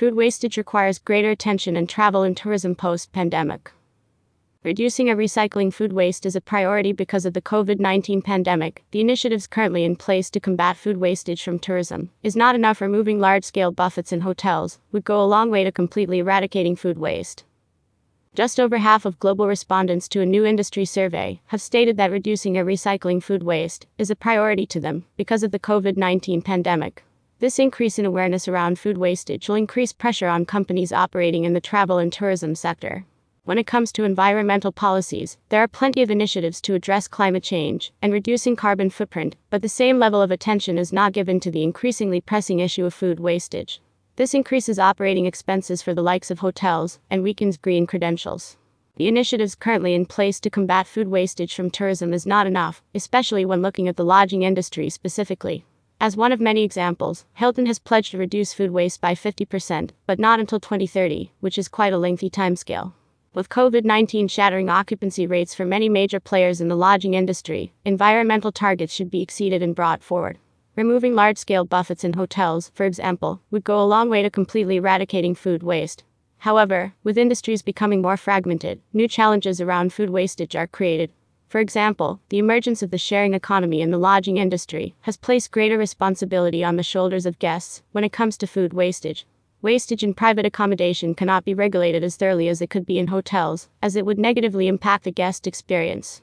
Food wastage requires greater attention in travel and tourism post pandemic. Reducing and recycling food waste is a priority because of the COVID 19 pandemic. The initiatives currently in place to combat food wastage from tourism is not enough. Removing large scale buffets in hotels would go a long way to completely eradicating food waste. Just over half of global respondents to a new industry survey have stated that reducing or recycling food waste is a priority to them because of the COVID 19 pandemic. This increase in awareness around food wastage will increase pressure on companies operating in the travel and tourism sector. When it comes to environmental policies, there are plenty of initiatives to address climate change and reducing carbon footprint, but the same level of attention is not given to the increasingly pressing issue of food wastage. This increases operating expenses for the likes of hotels and weakens green credentials. The initiatives currently in place to combat food wastage from tourism is not enough, especially when looking at the lodging industry specifically. As one of many examples, Hilton has pledged to reduce food waste by 50%, but not until 2030, which is quite a lengthy timescale. With COVID 19 shattering occupancy rates for many major players in the lodging industry, environmental targets should be exceeded and brought forward. Removing large scale buffets in hotels, for example, would go a long way to completely eradicating food waste. However, with industries becoming more fragmented, new challenges around food wastage are created. For example, the emergence of the sharing economy in the lodging industry has placed greater responsibility on the shoulders of guests when it comes to food wastage. Wastage in private accommodation cannot be regulated as thoroughly as it could be in hotels, as it would negatively impact the guest experience.